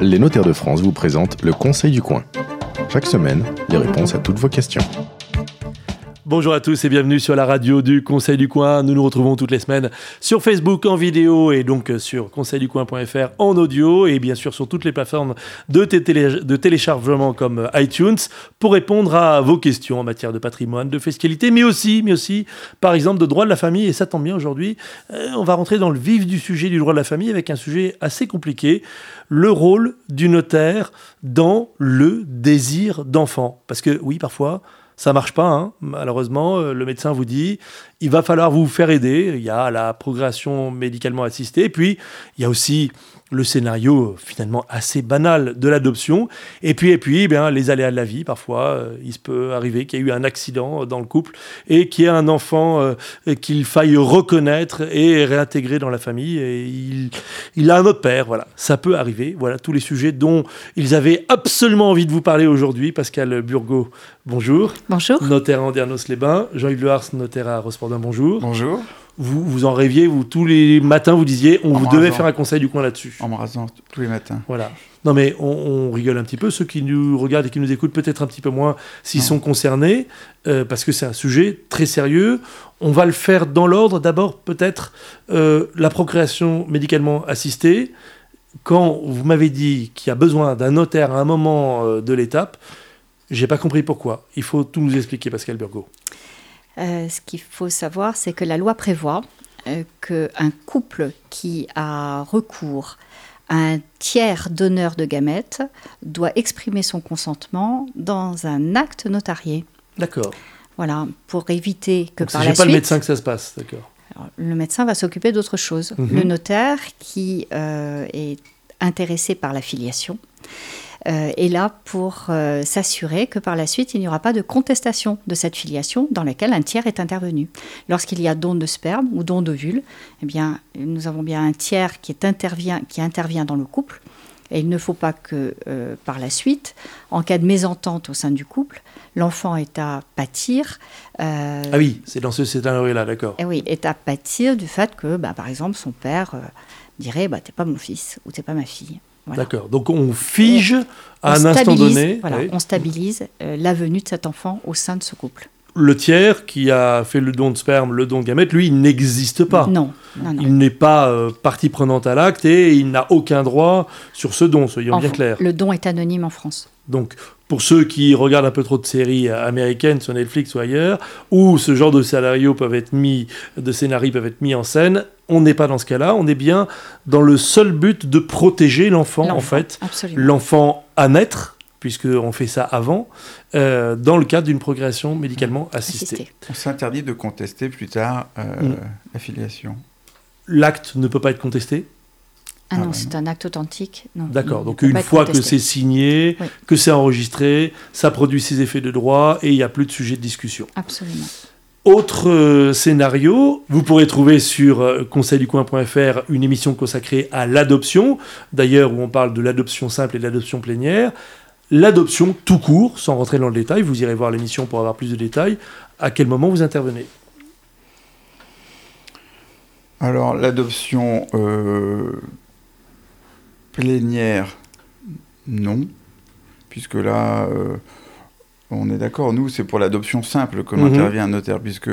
Les notaires de France vous présentent le Conseil du coin. Chaque semaine, les réponses à toutes vos questions. Bonjour à tous et bienvenue sur la radio du Conseil du Coin. Nous nous retrouvons toutes les semaines sur Facebook en vidéo et donc sur conseilducoin.fr en audio et bien sûr sur toutes les plateformes de, téléchargement comme iTunes pour répondre à vos questions en matière de patrimoine, de fiscalité, mais aussi, mais aussi par exemple de droit de la famille. Et ça tombe bien aujourd'hui, euh, on va rentrer dans le vif du sujet du droit de la famille avec un sujet assez compliqué, le rôle du notaire dans le désir d'enfant. Parce que oui, parfois, ça marche pas, hein. malheureusement. Euh, le médecin vous dit, il va falloir vous faire aider. Il y a la progression médicalement assistée. Et puis, il y a aussi le scénario finalement assez banal de l'adoption. Et puis, et puis eh bien, les aléas de la vie, parfois, euh, il se peut arriver qu'il y ait eu un accident dans le couple et qu'il y ait un enfant euh, qu'il faille reconnaître et réintégrer dans la famille. Et il, il a un autre père, voilà. Ça peut arriver. Voilà tous les sujets dont ils avaient absolument envie de vous parler aujourd'hui. Pascal Burgot, bonjour. Bonjour. Notaire à Andernos-les-Bains. Jean-Yves Lehars, notaire à Rospordin, bonjour. Bonjour vous, vous en rêviez, vous, tous les matins, vous disiez, on vous devait faire un conseil du coin là-dessus. En me rasant tous les matins. Voilà. Non, mais on, rigole un petit peu. Ceux qui nous regardent et qui nous écoutent, peut-être un petit peu moins s'ils sont concernés, euh, parce que c'est un sujet très sérieux. On va le faire dans l'ordre. D'abord, peut-être euh, la procréation médicalement assistée. Quand vous m'avez dit qu'il y a besoin d'un notaire à un moment euh, de l'étape, j'ai pas compris pourquoi. Il faut tout nous expliquer, Pascal Burgot. Euh, ce qu'il faut savoir, c'est que la loi prévoit euh, qu'un couple qui a recours à un tiers donneur de gamètes doit exprimer son consentement dans un acte notarié. D'accord. Voilà, pour éviter que par la suite... pas le médecin que ça se passe, d'accord. Le médecin va s'occuper d'autre chose. Mhm. Le notaire qui euh, est intéressé par la filiation est là pour euh, s'assurer que par la suite, il n'y aura pas de contestation de cette filiation dans laquelle un tiers est intervenu. Lorsqu'il y a don de sperme ou don d'ovule, eh bien, nous avons bien un tiers qui, intervient, qui intervient dans le couple. Et il ne faut pas que, euh, par la suite, en cas de mésentente au sein du couple, l'enfant est à pâtir. ah oui, c'est dans ce scénario-là, d'accord. Eh oui, est à pâtir du fait que, bah, par exemple, son père dirait bah, T'es pas mon fils ou t'es pas ma fille. D'accord. Donc on fige à un instant donné. On stabilise euh, la venue de cet enfant au sein de ce couple. Le tiers qui a fait le don de sperme, le don de gamètes, lui, il n'existe pas. Non. Il n'est pas euh, partie prenante à l'acte et il n'a aucun droit sur ce don, soyons bien clairs. Le don est anonyme en France. Donc, pour ceux qui regardent un peu trop de séries américaines sur Netflix ou ailleurs, où ce genre de scénarios peuvent être mis, de scénarios peuvent être mis en scène, on n'est pas dans ce cas-là. On est bien dans le seul but de protéger l'enfant, en fait, l'enfant à naître, puisqu'on fait ça avant, euh, dans le cadre d'une progression médicalement assistée. On s'interdit de contester plus tard euh, mm. la filiation. L'acte ne peut pas être contesté ah, non, c'est un acte authentique. D'accord, donc une fois que c'est signé, que c'est enregistré, ça produit ses effets de droit et il n'y a plus de sujet de discussion. Absolument. Autre euh, scénario, vous pourrez trouver sur euh, conseilducoin.fr une émission consacrée à l'adoption, d'ailleurs où on parle de l'adoption simple et de l'adoption plénière. L'adoption tout court, sans rentrer dans le détail, vous irez voir l'émission pour avoir plus de détails. À quel moment vous intervenez? Alors l'adoption euh, plénière, non, puisque là, euh, on est d'accord, nous, c'est pour l'adoption simple que mhm. intervient un notaire, puisque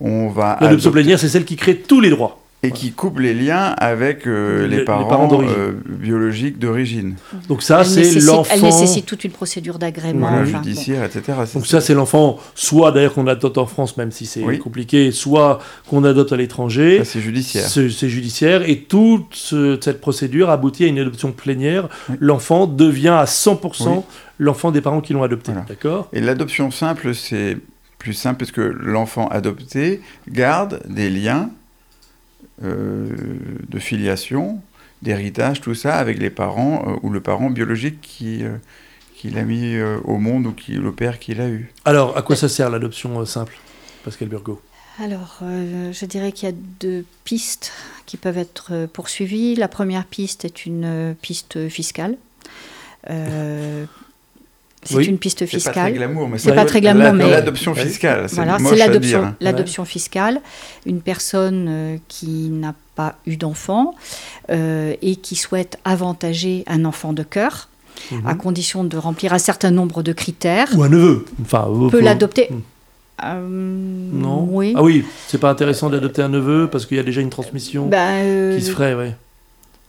on va... L'adoption plénière, c'est celle qui crée tous les droits et qui coupe les liens avec euh, les, parents, euh, biologiques d'origine. Donc ça, c'est l'enfant... Elle nécessite toute une procédure d'agrément. judiciaire, etc. Donc ça, c'est l'enfant, soit d'ailleurs qu'on adopte en France, même si c'est compliqué, soit qu'on adopte à l'étranger. C'est judiciaire. C'est judiciaire. Et toute cette procédure aboutit à une adoption plénière. L'enfant devient à 100% l'enfant des parents qui l'ont adopté. D'accord? Et l'adoption simple, c'est plus simple parce que l'enfant adopté garde des liens euh, de filiation, d'héritage, tout ça, avec les parents euh, ou le parent biologique qui, euh, qui l'a mis au monde ou qui, le père qui l'a eu. Alors, à quoi ça sert l'adoption simple, Pascal Burgot? Alors, je dirais qu'il y a deux pistes qui peuvent être poursuivies. La première piste est une piste fiscale. C'est une piste fiscale. C'est pas très glamour, mais c'est pas très glamour, mais l'adoption fiscale. Voilà, c'est l'adoption, l'adoption fiscale. Une personne euh, qui n'a pas eu d'enfant euh, et qui souhaite avantager un enfant de cœur, Mhm. à condition de remplir un certain nombre de critères, Ou un neveu. Enfin, peut faut- l'adopter. Hmm. Euh, Non. Oui. Ah oui, c'est pas intéressant d'adopter un neveu parce qu'il y a déjà une transmission Ben, euh, qui se ferait, ouais.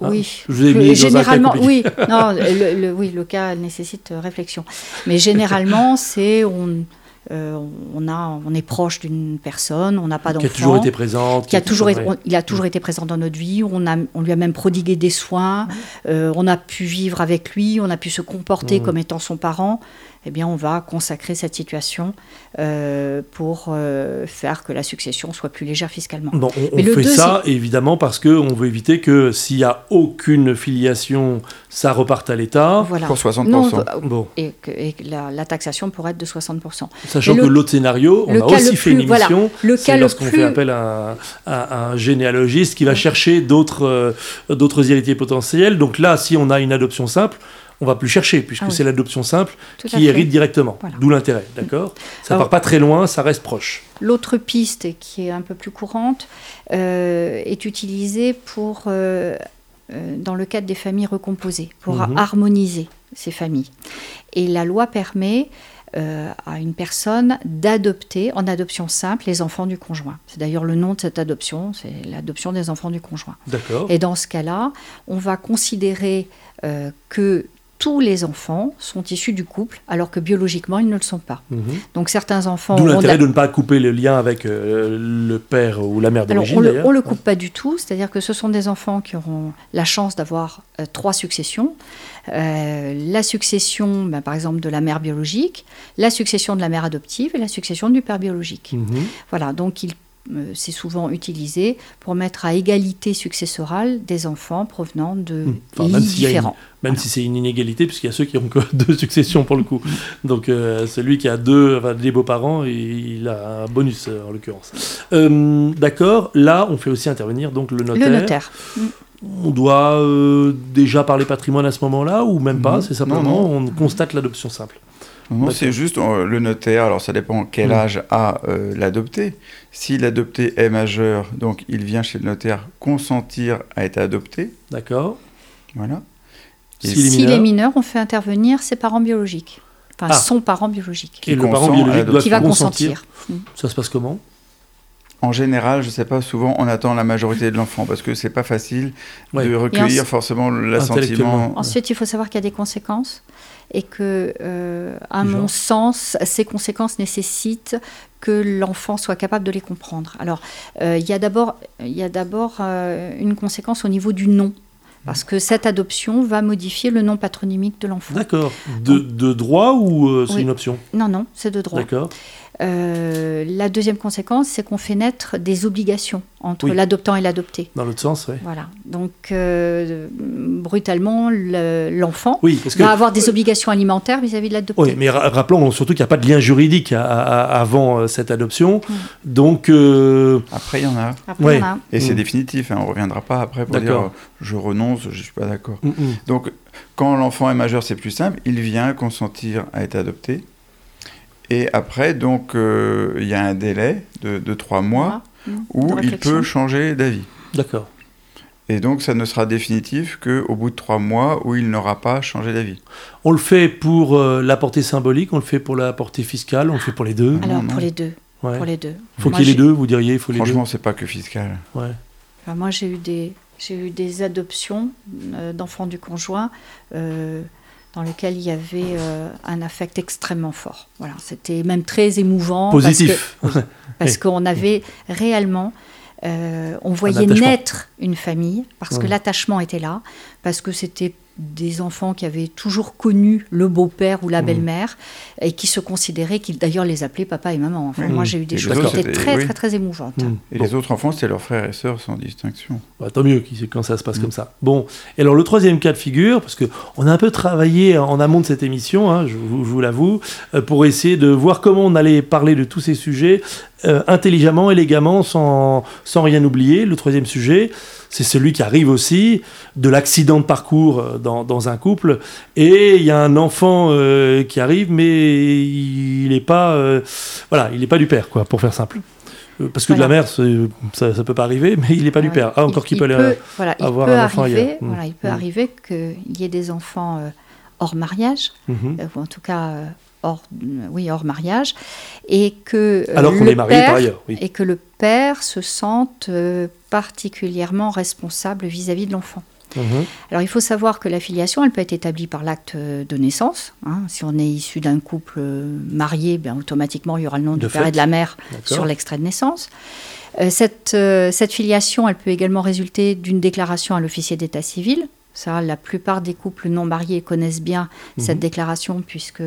Ah, Oui, je vous ai mis généralement, oui, non, le, le- oui, le cas nécessite euh, réflexion. Mais généralement, c'est on, euh, on a, on est proche d'une personne, on n'a pas Qui a d'enfant, toujours été présente. qui a toujours, été, ouais. on- il a toujours été présent dans notre vie. On a, on lui a même prodigué des soins. euh, on a pu vivre avec lui, on a pu se comporter comme étant son parent. Eh bien, on va consacrer cette situation euh, pour euh, faire que la succession soit plus légère fiscalement. Bon, on, le fait ça évidemment parce qu'on veut éviter que s'il n'y a aucune filiation, ça reparte à l'État. Voilà. Pour 60%. Non, Bon, et que, et que la, la taxation pourrait être de 60%. sachant Mais que le- l'autre scénario, on le a aussi le fait plus- une voilà, émission, le c'est cas le lorsqu'on plus- fait appel à un, à un généalogiste qui va chercher d'autres euh, d'autres héritiers potentiels. Donc là, si on a une adoption simple, on va plus chercher puisque Ah oui. c'est l'adoption simple Tout qui hérite directement. Voilà. D'où l'intérêt, d'accord Ça Alors- part pas très loin, ça reste proche. L'autre piste qui est un peu plus courante euh, est utilisée pour, euh, euh, dans le cadre des familles recomposées, pour Mhm. harmoniser ces familles. Et la loi permet euh, à une personne d'adopter en adoption simple les enfants du conjoint. C'est d'ailleurs le nom de cette adoption, c'est l'adoption des enfants du conjoint. D'accord. Et dans ce cas-là, on va considérer euh, que tous les enfants sont issus du couple, alors que biologiquement, ils ne le sont pas. Mhm. Donc certains enfants... D'où l'intérêt de ne pas couper le lien avec euh, le père ou la mère d'origine on le, on le coupe pas du tout, c'est-à-dire que ce sont des enfants qui auront la chance d'avoir euh, trois successions. Euh, la succession, ben, par exemple, de la mère biologique, la succession de la mère adoptive et la succession du père biologique. Mhm. Voilà, donc il, euh, c'est souvent utilisé pour mettre à égalité successorale des enfants provenant de Hmm. Enfin, une- différents. Même Voilà. si c'est une inégalité, puisqu'il y a ceux qui ont que deux successions pour le coup. Donc euh, celui qui a deux, enfin, des beaux-parents, il, il a un bonus euh, en l'occurrence. Euh, D'accord, là on fait aussi intervenir donc le notaire. Le notaire. On doit euh, déjà parler patrimoine à ce moment-là ou même pas? C'est simplement Non, on constate l'adoption simple. Non, c'est juste euh, le notaire, alors ça dépend quel Mm. âge a euh, l'adopté. Si l'adopté est majeur, donc il vient chez le notaire consentir à être adopté. D'accord Voilà. Et S'il mineur. est mineur, on fait intervenir ses parents biologiques. Enfin, Ah. son parent biologique. Et le parent biologique doit Qui va consentir. consentir. Mm. Ça se passe comment? En général, je ne sais pas, souvent on attend la majorité de l'enfant parce que c'est pas facile Ouais. de recueillir ensuite- forcément l'assentiment. Ensuite, il faut savoir qu'il y a des conséquences et que, euh, à mon sens, ces conséquences nécessitent que l'enfant soit capable de les comprendre. Alors, euh, il y a d'abord, il y a d'abord euh, une conséquence au niveau du nom, parce que cette adoption va modifier le nom patronymique de l'enfant. D'accord. De, de droit ou euh, c'est Oui. une option? Non, non, c'est de droit. D'accord. Euh, la deuxième conséquence, c'est qu'on fait naître des obligations entre Oui. l'adoptant et l'adopté. Dans l'autre sens, oui. Voilà. Donc, euh, brutalement, le- l'enfant Oui, que va avoir des obligations alimentaires vis-à-vis de l'adopté. Oui, mais ra- rappelons surtout qu'il n'y a pas de lien juridique à- à- avant euh, cette adoption. Donc, euh, Après, il y en a. Après, Ouais. on a- Et c'est Mm. définitif, hein, on ne reviendra pas après pour dire D'accord. je renonce, je ne suis pas d'accord. mm, mm. Donc, quand l'enfant est majeur, c'est plus simple. Il vient consentir à être adopté. Et après, donc, euh, il y a un délai de, de trois mois Mm. où il peut changer d'avis. d'accord. Et donc, ça ne sera définitif qu'au bout de trois mois où il n'aura pas changé d'avis. On le fait pour euh, la portée symbolique, on le fait pour la portée fiscale, on le fait pour les deux. Alors, non, pour non. les deux. Ouais. Pour les deux. faut Moi, qu'il y ait les deux, vous diriez, il faut les Franchement, c'est pas que fiscal. Ouais. Enfin, moi, j'ai eu des, j'ai eu des adoptions euh, d'enfants du conjoint euh, dans lesquelles il y avait euh, un affect extrêmement fort. Voilà, c'était même très émouvant. Positif. parce Oui. qu'on avait réellement, euh, on voyait naître une famille, parce que l'attachement était là, parce que c'était des enfants qui avaient toujours connu le beau-père ou la Mhm. belle-mère, et qui se considéraient, qui d'ailleurs les appelaient papa et maman. Enfin. Moi, j'ai eu des Et choses autres, qui étaient très, oui. très, très émouvantes. Mm. Et Bon. les autres enfants, c'était leurs frères et sœurs sans distinction. Bah, tant mieux quand ça se passe Mm. comme ça. Bon, et alors le troisième cas de figure, parce que on a un peu travaillé en amont de cette émission, hein, je vous, je vous l'avoue, euh, pour essayer de voir comment on allait parler de tous ces sujets euh, intelligemment, élégamment, sans, sans rien oublier. Le troisième sujet, c'est celui qui arrive aussi de l'accident de parcours euh, dans, dans un couple, et il y a un enfant euh, qui arrive, mais il n'est pas, euh, voilà, il pas du père, quoi, pour faire simple. Parce que de la mère, ça ne peut pas arriver, mais il n'est pas du père. Ah, encore Il- qu'il il peut aller. peut- voilà, il avoir peut un enfant arriver, ailleurs. Voilà, il peut Mm. arriver qu'il y ait des enfants hors mariage, euh, ou en tout cas hors, oui, hors mariage, et que euh, Alors qu'on le est marié père- par ailleurs. Oui. et que le père se sente euh, particulièrement responsable vis-à-vis de l'enfant. Mhm. Alors il faut savoir que la filiation, elle peut être établie par l'acte euh, de naissance. hein. Si on est issu d'un couple marié, bien, automatiquement il y aura le nom De du père et de la mère sur l'extrait de naissance. Euh, cette, euh, cette filiation, elle peut également résulter d'une déclaration à l'officier d'état civil. Ça, la plupart des couples non mariés connaissent bien cette Mhm. déclaration puisque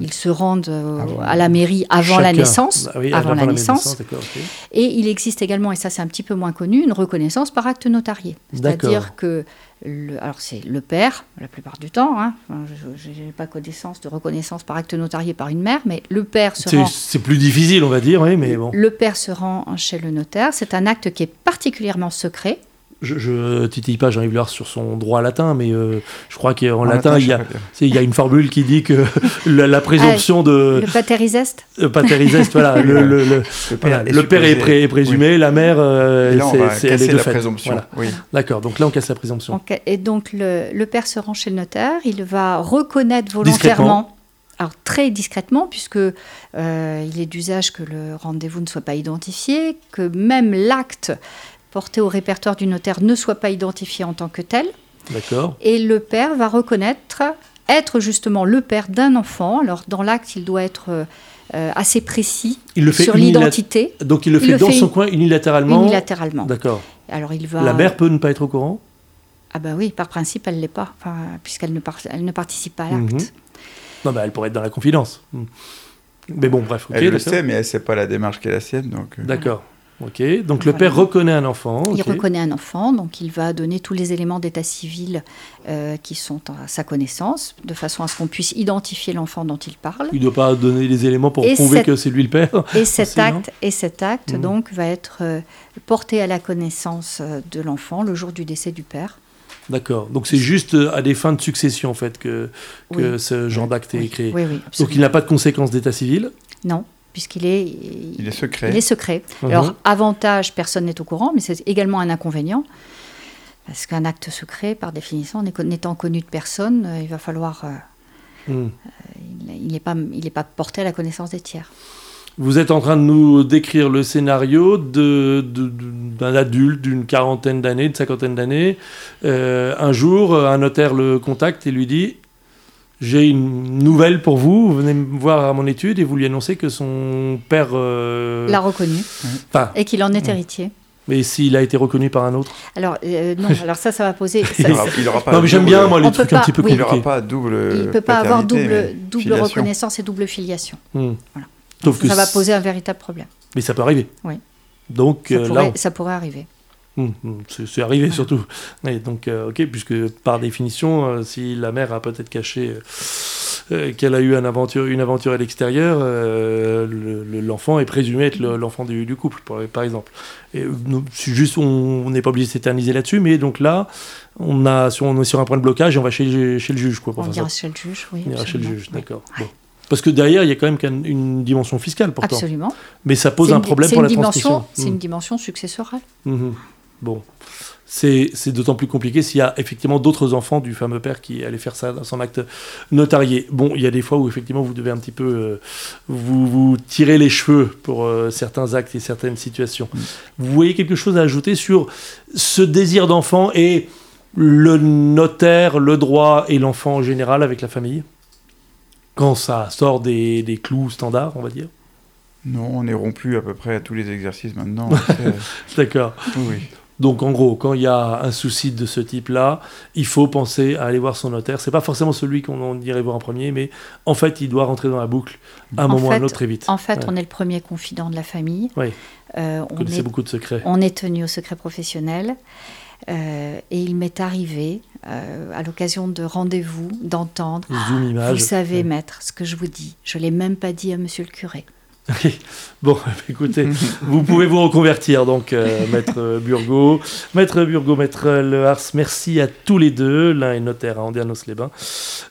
ils se rendent euh, Avant. à la mairie avant la naissance. Ah oui, avant la naissance. d'accord, ok. Et il existe également, et ça c'est un petit peu moins connu, une reconnaissance par acte notarié. C'est-à-dire que, le, alors c'est le père, la plupart du temps, hein, enfin, je n'ai pas connaissance de reconnaissance par acte notarié par une mère, mais le père se rend... c'est plus difficile, on va dire, oui, mais bon. Le père se rend chez le notaire. C'est un acte qui est particulièrement secret. Je, je titille pas Jean-Yves Lars sur son droit latin, mais euh, je crois qu'en En latin, il y, a, sais pas dire. c'est- il y a une formule qui dit que la, la présomption de Le pateriseste euh, pateriseste, voilà, le, le- le- Le père voilà, le père est, supposé. pré- est présumé, la mère, euh, c'est- elle est de la fait. présomption. Voilà. Oui. D'accord, donc là on casse la présomption. Et donc le, le père se rend chez le notaire, il va reconnaître volontairement, alors très discrètement, puisque euh, il est d'usage que le rendez-vous ne soit pas identifié, que même l'acte porté au répertoire du notaire ne soit pas identifié en tant que tel, D'accord. et le père va reconnaître être justement le père d'un enfant. Alors dans l'acte, il doit être euh, assez précis Il le fait sur unilat- l'identité, Donc il le Il fait le dans fait son coin unilatéralement. unilatéralement. D'accord. Alors il va La mère peut ne pas être au courant Ah bah oui, par principe, elle l'est pas, enfin, puisqu'elle ne, par- elle ne participe pas à l'acte. Mhm. Non, bah elle pourrait être dans la confidence. Hmm. Mais bon, bref. Elle le d'accord. sait, mais elle ne sait pas la démarche qui est la sienne. Donc, euh, D'accord. Donc le Voilà. père reconnaît un enfant. Il reconnaît un enfant, donc il va donner tous les éléments d'état civil euh, qui sont à sa connaissance, de façon à ce qu'on puisse identifier l'enfant dont il parle. Il ne doit pas donner les éléments pour Et prouver cette- que c'est lui le père. Et cet acte, et cet acte Mhm. donc va être euh, porté à la connaissance euh, de l'enfant le jour du décès du père. D'accord. Donc c'est juste à des fins de succession en fait que, que Oui. ce genre d'acte est créé. oui, Donc il n'a pas de conséquences d'état civil? Non, puisqu'il est, Il est secret. il est secret. Mhm. Alors, avantage, personne n'est au courant, mais c'est également un inconvénient. Parce qu'un acte secret, par définition, n'étant connu de personne, euh, il va falloir. euh, Hmm. il n'est pas, il n'est pas porté à la connaissance des tiers. Vous êtes en train de nous décrire le scénario de- de- de- d'un adulte d'une quarantaine d'années, de cinquantaine d'années. Euh, un jour, un notaire le contacte et lui dit J'ai une nouvelle pour vous, vous venez me voir à mon étude et vous lui annoncez que son père. euh, L'a reconnu Enfin, et qu'il en est héritier. mais s'il a été reconnu par un autre. Alors, euh, non, alors ça, ça va poser. ça- Il n'aura il aura pas non, mais j'aime double- bien, moi, les trucs un petit peu oui. Il n'aura compliqués. pas double. il ne peut pas avoir double, double reconnaissance et double filiation. Hmm. Voilà. Sauf que Ça va poser un véritable problème. Mais ça peut arriver. Oui. Donc Ça euh, pourrait, là, on- ça pourrait arriver. Hum, hum, c'est arrivé surtout. Et donc, euh, ok, puisque par définition, euh, si la mère a peut-être caché euh, qu'elle a eu un aventure, une aventure à l'extérieur, le- le- l'enfant est présumé être le- l'enfant du, du couple, par, exemple. Et, nous, c'est juste, on n'est pas obligé de s'éterniser là-dessus, mais donc là, on, a, sur, on est sur un point de blocage et on va chez, chez le juge, quoi, pour On ira chez le juge, oui. On ira chez le juge, d'accord. Bon. Parce que derrière, il y a quand même une dimension fiscale, pourtant. Absolument. Mais ça pose un problème pour la transmission. C'est Hum. une dimension successorale. Mhm. Bon. C'est d'autant plus compliqué s'il y a effectivement d'autres enfants du fameux père qui allaient faire ça dans son acte notarié. Bon, il y a des fois où effectivement vous devez un petit peu euh, vous, vous tirer les cheveux pour euh, certains actes et certaines situations. Vous voyez quelque chose à ajouter sur ce désir d'enfant et le notaire, le droit et l'enfant en général avec la famille? Quand ça sort des, des clous standards, on va dire? Non, on est rompu à peu près à tous les exercices maintenant. D'accord. oui. Donc en gros, quand il y a un souci de ce type-là, il faut penser à aller voir son notaire. C'est pas forcément celui qu'on irait voir en premier, mais en fait, il doit rentrer dans la boucle à un En moment ou à un autre très vite. En fait, Ouais. on est le premier confident de la famille. Oui. Euh, on, connaissez est, beaucoup de secrets. on est tenu au secret professionnel. Euh, et il m'est arrivé, euh, à l'occasion de rendez-vous, d'entendre image. Vous savez, Ouais. maître, ce que je vous dis. Je l'ai même pas dit à monsieur le curé. Bon, écoutez, vous pouvez vous reconvertir, donc, euh, maître Burgot. Maître Burgot, maître Le Hars, merci à tous les deux. L'un est notaire à Andernos-les-Bains.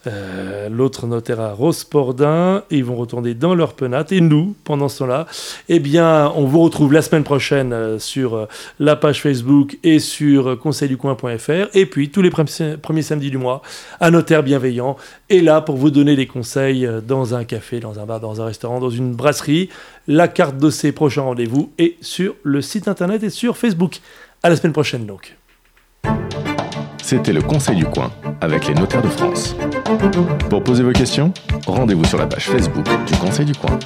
euh, l'autre notaire à Rospordin. Ils vont retourner dans leur penate. Et nous, pendant ce temps-là, eh bien, on vous retrouve la semaine prochaine euh, sur la page Facebook et sur conseilducoin.fr. Et puis, tous les premiers samedis du mois, un notaire bienveillant est là pour vous donner des conseils dans un café, dans un bar, dans un restaurant, dans une brasserie. La carte de ces prochains rendez-vous est sur le site internet et sur Facebook. À la semaine prochaine donc. C'était le Conseil du coin avec les notaires de France. Pour poser vos questions, rendez-vous sur la page Facebook du Conseil du coin.